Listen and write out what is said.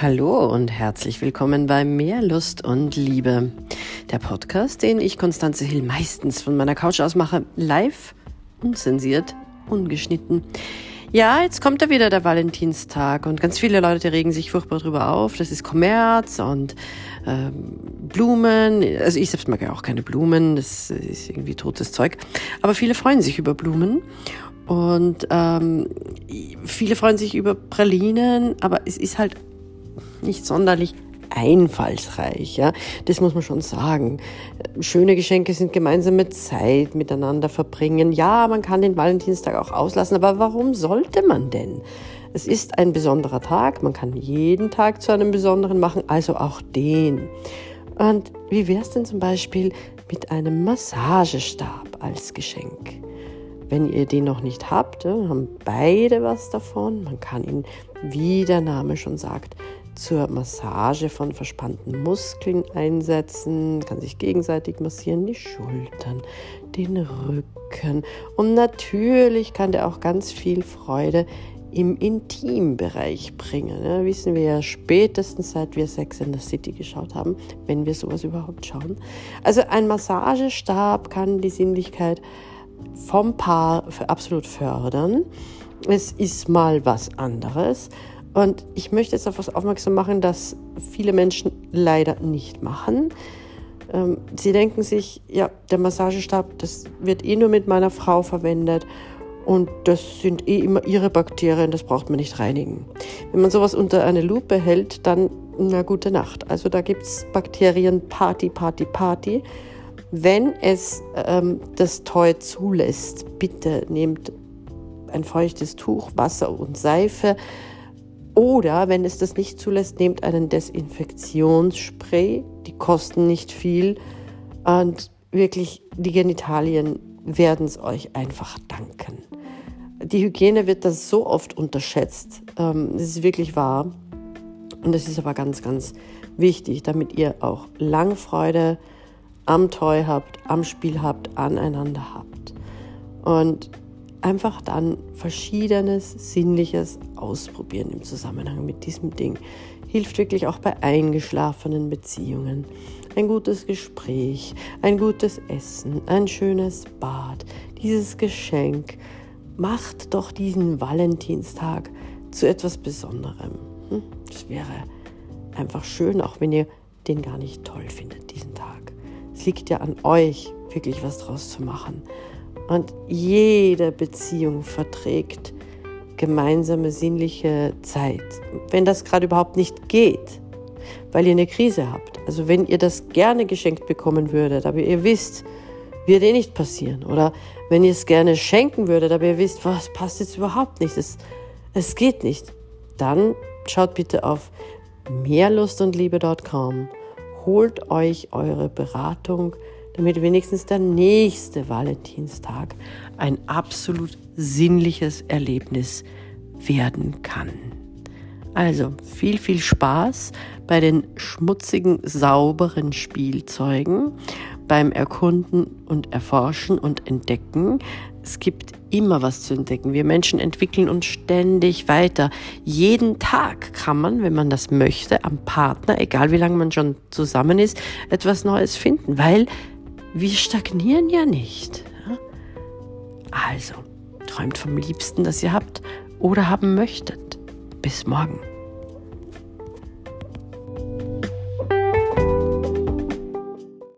Hallo und herzlich willkommen bei Mehr Lust und Liebe. Der Podcast, den ich Konstanze Hill meistens von meiner Couch aus mache, live, unzensiert, ungeschnitten. Ja, jetzt kommt da wieder der Valentinstag und ganz viele Leute regen sich furchtbar drüber auf. Das ist Kommerz und ähm, Blumen. Also ich selbst mag ja auch keine Blumen, das ist irgendwie totes Zeug. Aber viele freuen sich über Blumen und ähm, viele freuen sich über Pralinen, aber es ist halt nicht sonderlich einfallsreich, ja. Das muss man schon sagen. Schöne Geschenke sind gemeinsame Zeit miteinander verbringen. Ja, man kann den Valentinstag auch auslassen, aber warum sollte man denn? Es ist ein besonderer Tag, man kann jeden Tag zu einem besonderen machen, also auch den. Und wie wäre es denn zum Beispiel mit einem Massagestab als Geschenk? Wenn ihr den noch nicht habt, haben beide was davon. Man kann ihn, wie der Name schon sagt, zur Massage von verspannten Muskeln einsetzen, kann sich gegenseitig massieren, die Schultern, den Rücken und natürlich kann der auch ganz viel Freude im Intimbereich bringen. Ja, wissen wir ja spätestens seit wir Sex in the City geschaut haben, wenn wir sowas überhaupt schauen. Also ein Massagestab kann die Sinnlichkeit vom Paar absolut fördern. Es ist mal was anderes. Und ich möchte jetzt auf etwas aufmerksam machen, das viele Menschen leider nicht machen. Ähm, sie denken sich, ja, der Massagestab, das wird eh nur mit meiner Frau verwendet und das sind eh immer ihre Bakterien, das braucht man nicht reinigen. Wenn man sowas unter eine Lupe hält, dann na gute Nacht. Also da gibt es Bakterien Party, Party, Party. Wenn es ähm, das Toy zulässt, bitte nehmt ein feuchtes Tuch, Wasser und Seife oder wenn es das nicht zulässt, nehmt einen Desinfektionsspray. Die kosten nicht viel und wirklich die Genitalien werden es euch einfach danken. Die Hygiene wird das so oft unterschätzt. Ähm, das ist wirklich wahr. Und es ist aber ganz, ganz wichtig, damit ihr auch lange Freude am Toy habt, am Spiel habt, aneinander habt. Und einfach dann verschiedenes Sinnliches ausprobieren im Zusammenhang mit diesem Ding. Hilft wirklich auch bei eingeschlafenen Beziehungen. Ein gutes Gespräch, ein gutes Essen, ein schönes Bad, dieses Geschenk. Macht doch diesen Valentinstag zu etwas Besonderem. Hm? Das wäre einfach schön, auch wenn ihr den gar nicht toll findet, diesen Tag. Es liegt ja an euch, wirklich was draus zu machen. Und jede Beziehung verträgt gemeinsame sinnliche Zeit. Wenn das gerade überhaupt nicht geht, weil ihr eine Krise habt, also wenn ihr das gerne geschenkt bekommen würdet, aber ihr wisst, wird eh nicht passieren. Oder wenn ihr es gerne schenken würdet, aber ihr wisst, was passt jetzt überhaupt nicht, es, es geht nicht, dann schaut bitte auf mehrlustundliebe.com, holt euch eure Beratung, damit wenigstens der nächste Valentinstag ein absolut sinnliches Erlebnis werden kann. Also viel, viel Spaß bei den schmutzigen, sauberen Spielzeugen, beim Erkunden und Erforschen und Entdecken. Es gibt immer was zu entdecken. Wir Menschen entwickeln uns ständig weiter. Jeden Tag kann man, wenn man das möchte, am Partner, egal wie lange man schon zusammen ist, etwas Neues finden, weil wir stagnieren ja nicht. Also, träumt vom Liebsten, das ihr habt oder haben möchtet. Bis morgen.